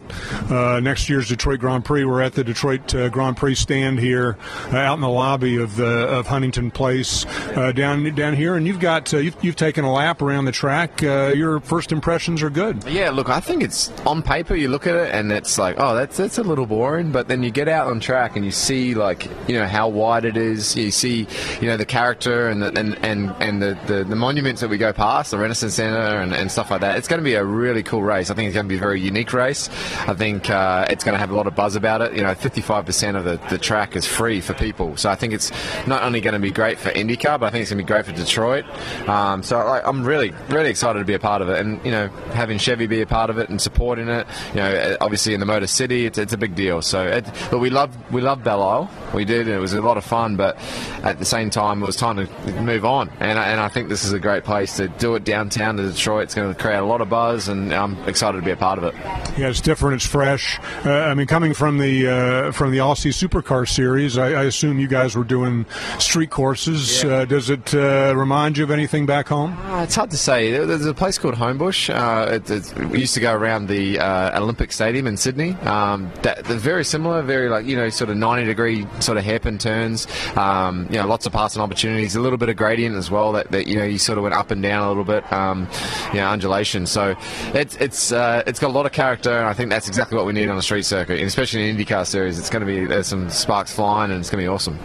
uh, next year's Detroit Grand Prix. We're at the Detroit uh, Grand Prix stand here, uh, out in the lobby of the of Huntington Place, down down here, and you've got you've, you've taken a lap around the track. Uh, your first impressions are good. Yeah, look, I think it's on paper. You look at it and it's like, oh, that's that's a little boring. But then you get out on track and you see like you know how wide it is. You see you know the character and the, and and and the, the, the monuments that we go past, the Renaissance Center and, and stuff like that. It's going to be a really cool race. I think it's going to be a very unique race. I think uh, it's going to have a lot of buzz about it. You know, 55% of the, the track is free for people, so I think it's not only going to be great for IndyCar, but I think it's going to be great for Detroit. Um, so like, I'm really really excited to be a part of it, and you know, having Chevy be a part of it and supporting it. You know, obviously in the Motor City, it's, it's a big deal. So, it, but we love we love Belle Isle. We did, and it was a lot of fun. But at the same time, it was time to move on, and I- and I think this is a great place to do it downtown to Detroit. It's going to create a lot of buzz, and I'm excited to be a part of it. Yeah, it's different. It's fresh. Uh, I mean, coming from the uh, from the Aussie Supercar Series, I, I assume you guys were doing street courses. Uh, does it uh, remind you of anything back home? Uh, it's hard to say. There- There's a place called Homebush. Uh, it, it's, we used to go around the uh, Olympic Stadium in Sydney. Um, that, they're very similar, very like you know, sort of 90 degree sort of hairpin turns. Um, you know, lots of passing opportunities, a little bit of gradient as well that, that you know, you sort of went up and down a little bit, um, you know, undulation. So it's it's uh, it's got a lot of character, and I think that's exactly what we need on the street circuit, and especially in IndyCar series. It's going to be there's some sparks flying, and it's going to be awesome.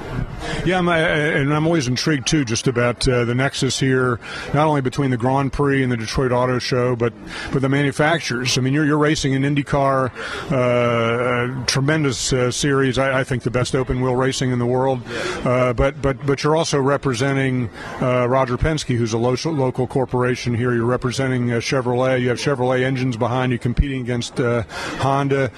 Yeah, I'm, uh, and I'm always intrigued too, just about uh, the nexus here, not only between the Grand Prix and the Detroit Auto Show, but but the manufacturers. I mean, you're you're racing in IndyCar, uh, tremendous uh, series. I, I, think the best open wheel racing in the world. Uh, but but but you're also representing uh, Roger Penske, who's a local local corporation here. You're representing Chevrolet. You have Chevrolet engines behind you, competing against Honda.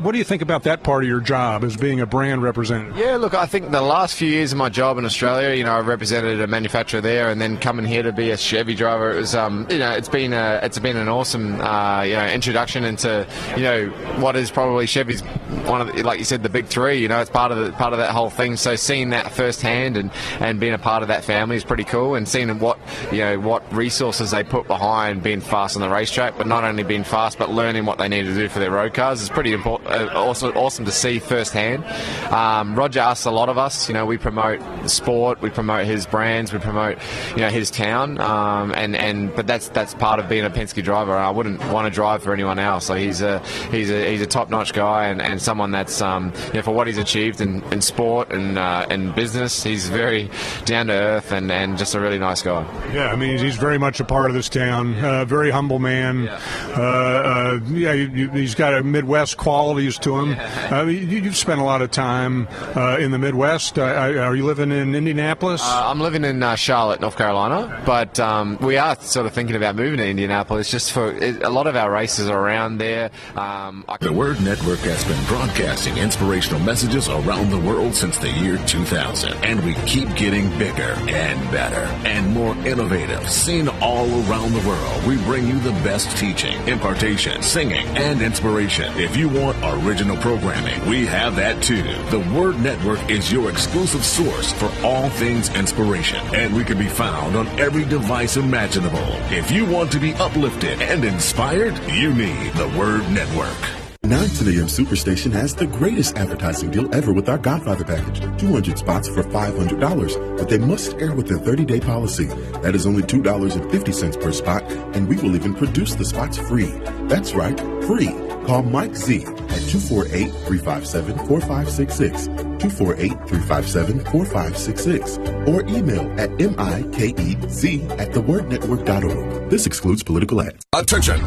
what do you think about that part of your job as being a brand representative? Yeah, look, I think the last few years of my job in Australia, you know, I represented a manufacturer there, and then coming here to be a Chevy driver, it was, um, you know, it's been a, it's been an awesome, uh, you know, introduction into, you know, what is probably Chevy's one of, the, like you said, the big three. You know, it's part of the part of that whole thing. So seeing that firsthand and and being a part of that family is pretty cool, and seeing what you know what resources they put behind being fast on the racetrack, but not only being fast, but learning what they need to do for their road cars is pretty important. Uh, also awesome to see firsthand. Um, Roger asks a lot of us. You know, we promote sport, we promote his brands, we promote you know his town, um, and and but that's that's part of being a Penske driver. I wouldn't want to drive for anyone else. So he's a he's a he's a top notch guy and, and someone that's um, you know, for what he's achieved in, in sport and uh, in business, he's very down to earth and, and just a really nice guy. Yeah, I mean he's very much a part of this town. Uh, very humble man. Yeah, uh, uh yeah he's got a Midwest qualities to him. Yeah. Uh, you, have spent a lot of time uh, in the Midwest. are you living in Indianapolis? I'm living in Charlotte, North Carolina, but um, we are sort of thinking about moving to Indianapolis just for a lot of our races are around there. Um, the Word Network has been broadcasting inspirational messages around the world since the year 2000, and we keep getting bigger and better and more innovative. Seen all around the world, we bring you the best teaching, impartation, singing, and inspiration. If you want original programming, we have that too. The Word Network is your exclusive source for all things inspiration, and we can be found on every device imaginable. If you want to be uplifted and inspired, you need the Word Network. 910 AM Superstation has the greatest advertising deal ever with our Godfather package. 200 spots for $500, but they must air within 30 day policy. That is only $2.50 per spot, and we will even produce the spots free. That's right, free. Call Mike Z at 248 357 4566, 248 357 4566, or email at mikez at thewordnetwork.org. This excludes political ads. Attention!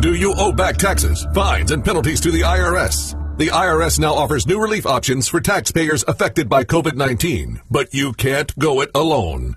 Do you owe back taxes, fines, and penalties to the IRS? The IRS now offers new relief options for taxpayers affected by COVID 19, but you can't go it alone.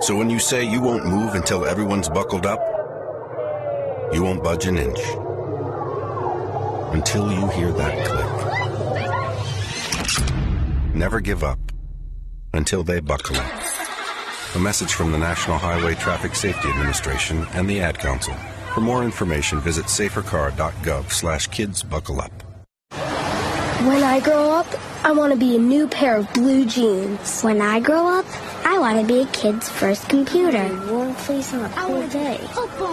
So when you say you won't move until everyone's buckled up, you won't budge an inch. Until you hear that click. Never give up until they buckle up. A message from the National Highway Traffic Safety Administration and the Ad Council. For more information, visit safercar.gov slash kids buckle up. When I grow up, I want to be a new pair of blue jeans. When I grow up, I want to be a kid's first computer. Warm place on a cool day.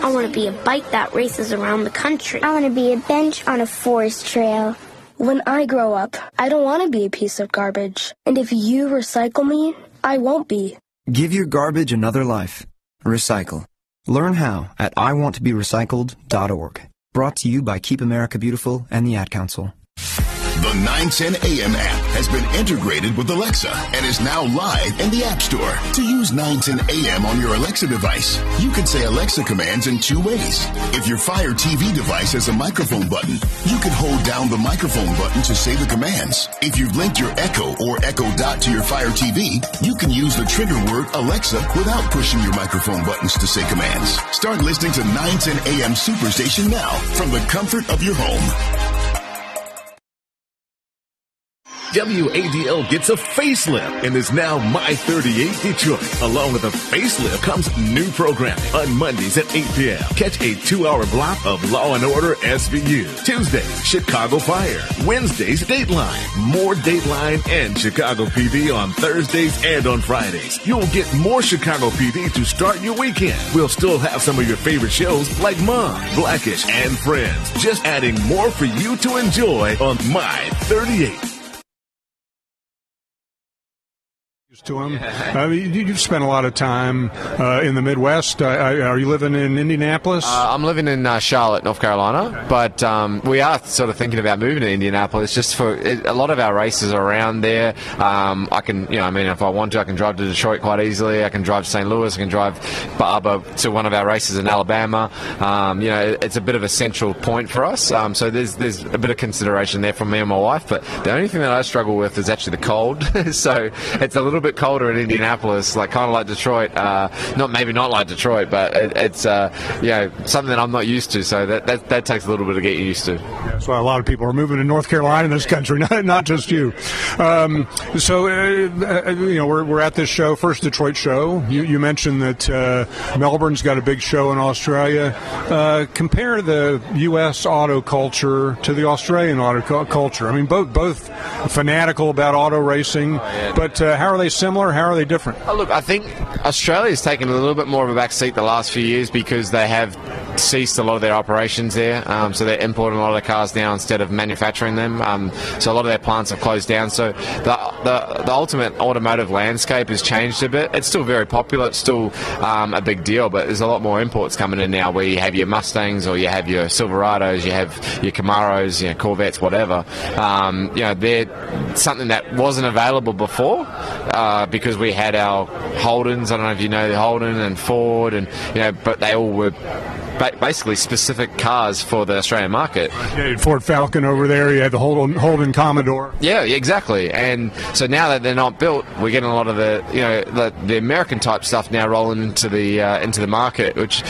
I want to be a bike that races around the country. I want to be a bench on a forest trail. When I grow up, I don't want to be a piece of garbage. And if you recycle me, I won't be. Give your garbage another life. Recycle. Learn how at iwanttoberecycled.org. Brought to you by Keep America Beautiful and the Ad Council. The 910 AM app has been integrated with Alexa and is now live in the App Store. To use 910 AM on your Alexa device, you can say Alexa commands in two ways. If your Fire TV device has a microphone button, you can hold down the microphone button to say the commands. If you've linked your Echo or Echo Dot to your Fire TV, you can use the trigger word Alexa without pushing your microphone buttons to say commands. Start listening to 910 AM Superstation now from the comfort of your home. WADL gets a facelift and is now My 38 Detroit. Along with a facelift comes new programming on Mondays at 8 p.m. Catch a two-hour block of Law and Order SVU. Tuesdays, Chicago Fire. Wednesdays, Dateline. More Dateline and Chicago PD on Thursdays and on Fridays. You'll get more Chicago PD to start your weekend. We'll still have some of your favorite shows like Mom, Blackish, and Friends. Just adding more for you to enjoy on My 38. To him. Uh, you, you've spent a lot of time uh, in the Midwest. Uh, are you living in Indianapolis? Uh, I'm living in uh, Charlotte, North Carolina, but um, we are sort of thinking about moving to Indianapolis just for it, a lot of our races around there. Um, I can, you know, I mean, if I want to, I can drive to Detroit quite easily. I can drive to St. Louis. I can drive Barber to one of our races in Alabama. Um, you know, it's a bit of a central point for us. Um, so there's there's a bit of consideration there from me and my wife. But the only thing that I struggle with is actually the cold. <laughs> so it's a little bit colder in Indianapolis, like kind of like Detroit. Uh, not maybe not like Detroit, but it, it's uh, you know something that I'm not used to. So that, that, that takes a little bit to get used to. That's why a lot of people are moving to North Carolina in this country, <laughs> not, not just you. Um, so uh, uh, you know we're, we're at this show, first Detroit show. You, you mentioned that uh, Melbourne's got a big show in Australia. Uh, compare the U.S. auto culture to the Australian auto culture. I mean, both both fanatical about auto racing, but uh, how are they similar? How are they different? Oh, look, I think Australia's taken a little bit more of a backseat the last few years because they have ceased a lot of their operations there. Um, so they're importing a lot of the cars now instead of manufacturing them. Um, so a lot of their plants have closed down. So the, the, the ultimate automotive landscape has changed a bit. It's still very popular. It's still um, a big deal, but there's a lot more imports coming in now where you have your Mustangs or you have your Silverados, you have your Camaros, you know, Corvettes, whatever. Um, you know, they're something that wasn't available before uh, because we had our Holdens. I don't know if you know the Holden and Ford, and you know, but they all were basically specific cars for the Australian market. Yeah, Ford Falcon over there. You had the Holden, Holden Commodore. Yeah, exactly. And so now that they're not built, we're getting a lot of the you know the, the American type stuff now rolling into the uh, into the market, which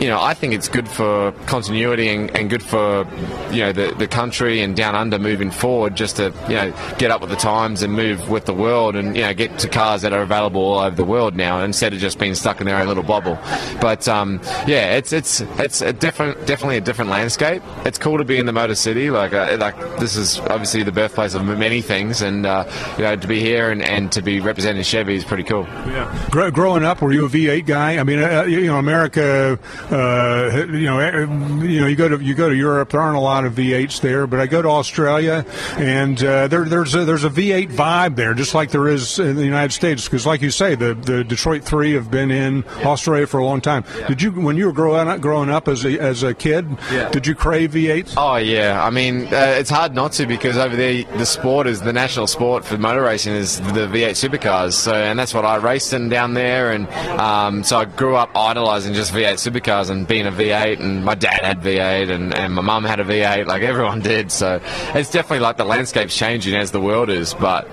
you know I think it's good for continuity and, and good for you know the, the country and down under moving forward, just to you know get up with the times and move with the world and you know get to cars that are available all over the world now instead of just being stuck in their own little bubble. But um, yeah, it's it's it's a different, definitely a different landscape. It's cool to be in the Motor City. Like, uh, like this is obviously the birthplace of many things, and uh, you know, to be here and, and to be representing Chevy is pretty cool. Yeah. Gr- growing up, were you a V8 guy? I mean, uh, you know, America. Uh, you know, eh, you know, you go to you go to Europe. There aren't a lot of V8s there, but I go to Australia, and uh, there, there's a, there's a V8 vibe there, just like there is in the United States. Because, like you say, the the Detroit Three have been in Australia for a long time. Yeah. Did you, when you were growing up, growing up as a as a kid, yeah. did you crave V8s? Oh yeah, I mean, uh, it's hard not to because over there the sport is the national sport for motor racing is the V8 supercars. So, and that's what I raced in down there, and um, so I grew up idolizing just V8 supercars and being a V8. And my dad had V8, and, and my mum had a V8, like everyone did. So it's definitely like the landscape's changing as the world is, but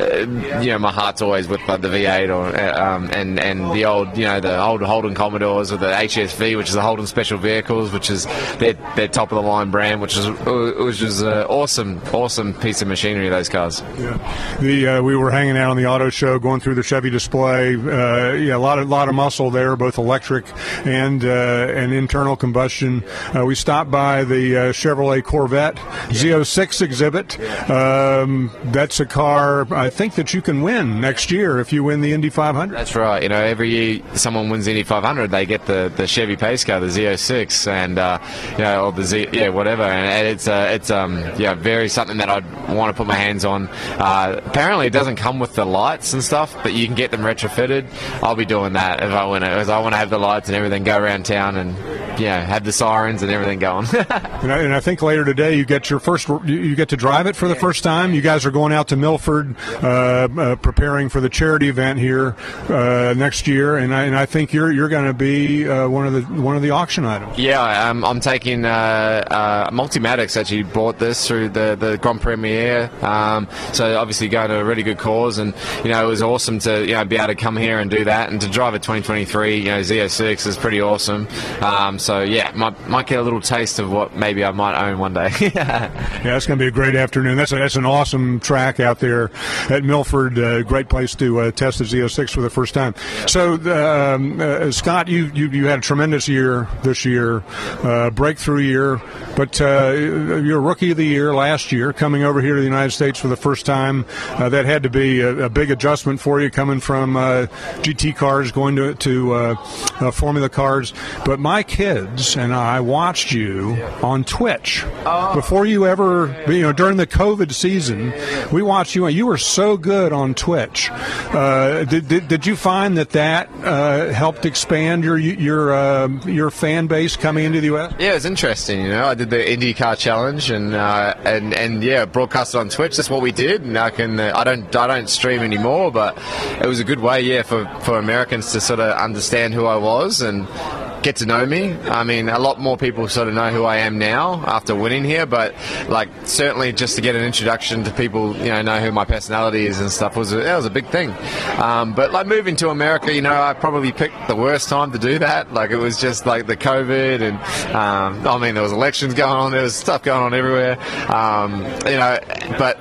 uh, you know, my heart's always with like the V8 or uh, um, and and the old you know the old Holden Commodores or the HSV, which is the Holden Special Vehicles, which is their, their top of the line brand, which is which is an awesome awesome piece of machinery. Those cars. Yeah. The uh, we were hanging out on the auto show, going through the Chevy display. Uh, yeah, a lot of lot of muscle there, both electric and uh, and internal combustion. Uh, we stopped by the uh, Chevrolet Corvette Z06 exhibit. Um, that's a car I think that you can win next year if you win the Indy 500. That's right. You know, every year someone wins the Indy 500, they get the, the Chevy pace car, the Z06, and uh, you know, or the Z, yeah, whatever. And it's uh, it's um, yeah, very something that I'd want to put my hands on. Uh, apparently, it doesn't come with the lights and stuff, but you can get them retrofitted. I'll be doing that if I win it, because I want to have the lights and everything go around town and yeah, have the sirens and everything going. <laughs> and, I, and, I, think later today you get your first, you get to drive it for the first time. You guys are going out to Milford, uh, uh, preparing for the charity event here uh, next year, and I, and I think you're you're going to be uh, one of the one of the auction items. Yeah, I'm, I'm taking uh, uh, Multimatics actually bought this through the the Grand Premier, um, so obviously going to a really good cause, and you know it was awesome to you know be able to come here and do that, and to drive a 2023 you know Z06 is pretty awesome. Um, so yeah, might might get a little taste of what maybe I might own one day. <laughs> yeah, it's going to be a great afternoon. That's a, that's an awesome track out there at Milford. Uh, great place to uh, test the Z06 for the first time. So um, uh, Scott, you, you you had a tremendous year this year, uh, breakthrough year, but uh, you're rookie of the year last year, coming over here to the United States for the first time. Uh, that had to be a, a, big adjustment for you, coming from GT cars going to to Formula cars. But my kids and I watched you on Twitch before you ever, you know, during the COVID season. We watched you, you were so good on Twitch. Uh, did, did, did, you find that that uh, helped expand your your uh, your fan base coming into the U.S.? Yeah, it was interesting. You know, I did the IndyCar Challenge, and uh, and and yeah, broadcasted on Twitch. That's what we did, and I can uh, I don't I don't stream anymore, but it was a good way, yeah, for for Americans to sort of understand who I was and get to know me. I mean, a lot more people sort of know who I am now after winning here, but like certainly just to get an introduction to people, you know, know who my personality is and stuff was that was a big thing. Um, but like moving to America, you know, I probably picked the worst time to do that. Like it was just like the COVID and um, I mean there was elections going on, there was stuff going on everywhere. Um, you know, but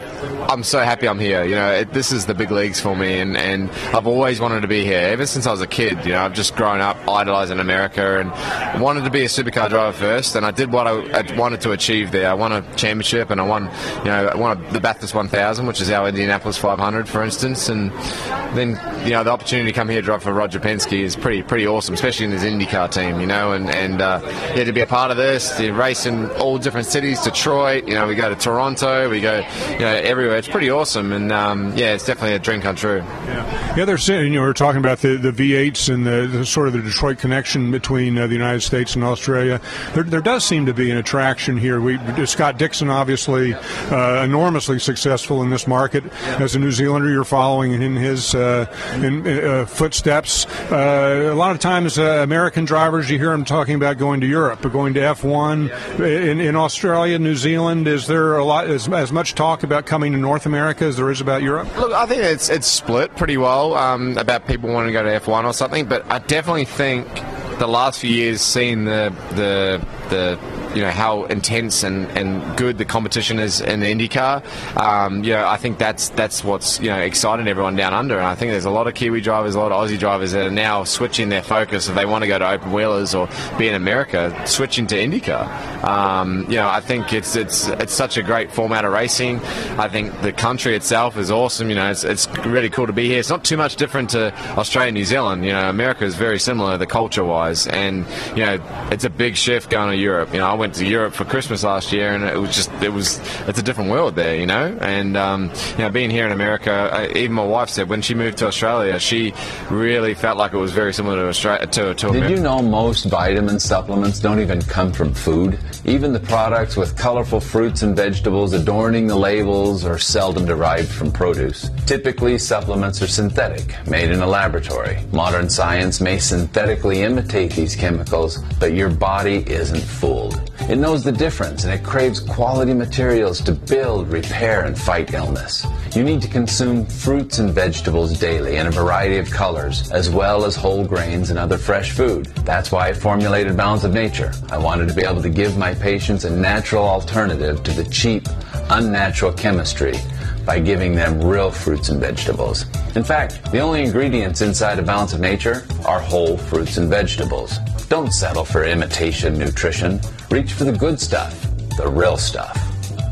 I'm so happy I'm here. You know, it, this is the big leagues for me, and, and I've always wanted to be here ever since I was a kid. You know, I've just grown up idolizing America and wanted to be a supercar driver first, and I did what I, I, wanted to achieve there. I won a championship, and I won, you know, I won the Bathurst 1000, which is our Indianapolis 500, for instance, and then you know the opportunity to come here to drive for Roger Penske is pretty pretty awesome, especially in his IndyCar team, you know, and and uh, yeah, to be a part of this, to race in all different cities, Detroit, you know, we go to Toronto, we go, you know, everywhere. It's pretty awesome, and um, yeah, it's definitely a dream come true. Yeah, yeah. There's you know, we're talking about the the V8s and the, the sort of the Detroit connection between between uh, the United States and Australia. There, there, does seem to be an attraction here. We, Scott Dixon, obviously, uh, enormously successful in this market. As a New Zealander, you're following in his uh, in, uh, footsteps. Uh, a lot of times, American drivers, you hear them talking about going to Europe or going to F1. In, in Australia, New Zealand, is there a lot as, as much talk about coming to North America as there is about Europe? Look, I think it's it's split pretty well um, about people wanting to go to F1 or something, but I definitely think the last few years, seeing the the the you know how intense and, and good the competition is in IndyCar. Um, you know, I think that's that's what's you know exciting everyone down under, and I think there's a lot of Kiwi drivers, a lot of Aussie drivers that are now switching their focus if they want to go to open wheelers or be in America, switching to IndyCar. Um, you know, I think it's it's it's such a great format of racing. I think the country itself is awesome. You know, it's, it's really cool to be here. It's not too much different to Australia, New Zealand. You know, America is very similar, the culture wise, and you know, it's a big shift going to Europe. You know, I went to Europe for Christmas last year, and it was just it was it's a different world there, you know. And um, you know, being here in America, I, even my wife said when she moved to Australia, she really felt like it was very similar to Australia. To, to Did America. you know most vitamin supplements don't even come from food? Even the products with colorful fruits and vegetables adorning the labels are seldom derived from produce. Typically, supplements are synthetic, made in a laboratory. Modern science may synthetically imitate these chemicals, but your body isn't fooled. It knows the difference and it craves quality materials to build, repair, and fight illness. You need to consume fruits and vegetables daily in a variety of colors, as well as whole grains and other fresh food. That's why I formulated Balance of Nature. I wanted to be able to give my patients a natural alternative to the cheap, unnatural chemistry by giving them real fruits and vegetables. In fact, the only ingredients inside a Balance of Nature are whole fruits and vegetables. Don't settle for imitation nutrition. Reach for the good stuff, the real stuff.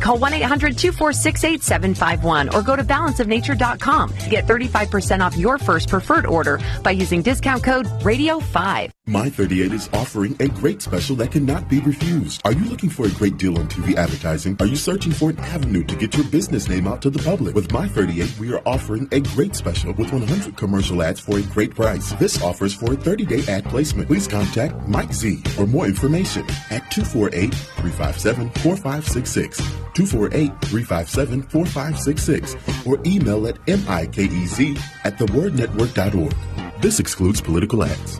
Call 1 800 246 8751 or go to balanceofnature.com to get 35% off your first preferred order by using discount code RADIO5. My 38 is offering a great special that cannot be refused. Are you looking for a great deal on TV advertising? Are you searching for an avenue to get your business name out to the public? With My 38, we are offering a great special with 100 commercial ads for a great price. This offers for a 30 day ad placement. Please contact Mike Z for more information at 248 357 4566. 248 357 4566 or email at mikez at thewordnetwork.org. This excludes political ads.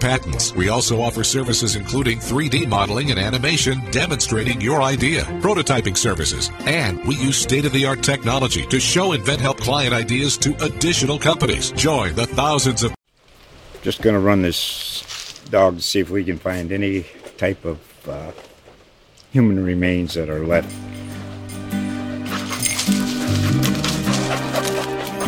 patents. We also offer services including 3D modeling and animation demonstrating your idea, prototyping services, and we use state-of-the-art technology to show InventHelp client ideas to additional companies. Join the thousands of Just going to run this dog to see if we can find any type of uh, human remains that are left.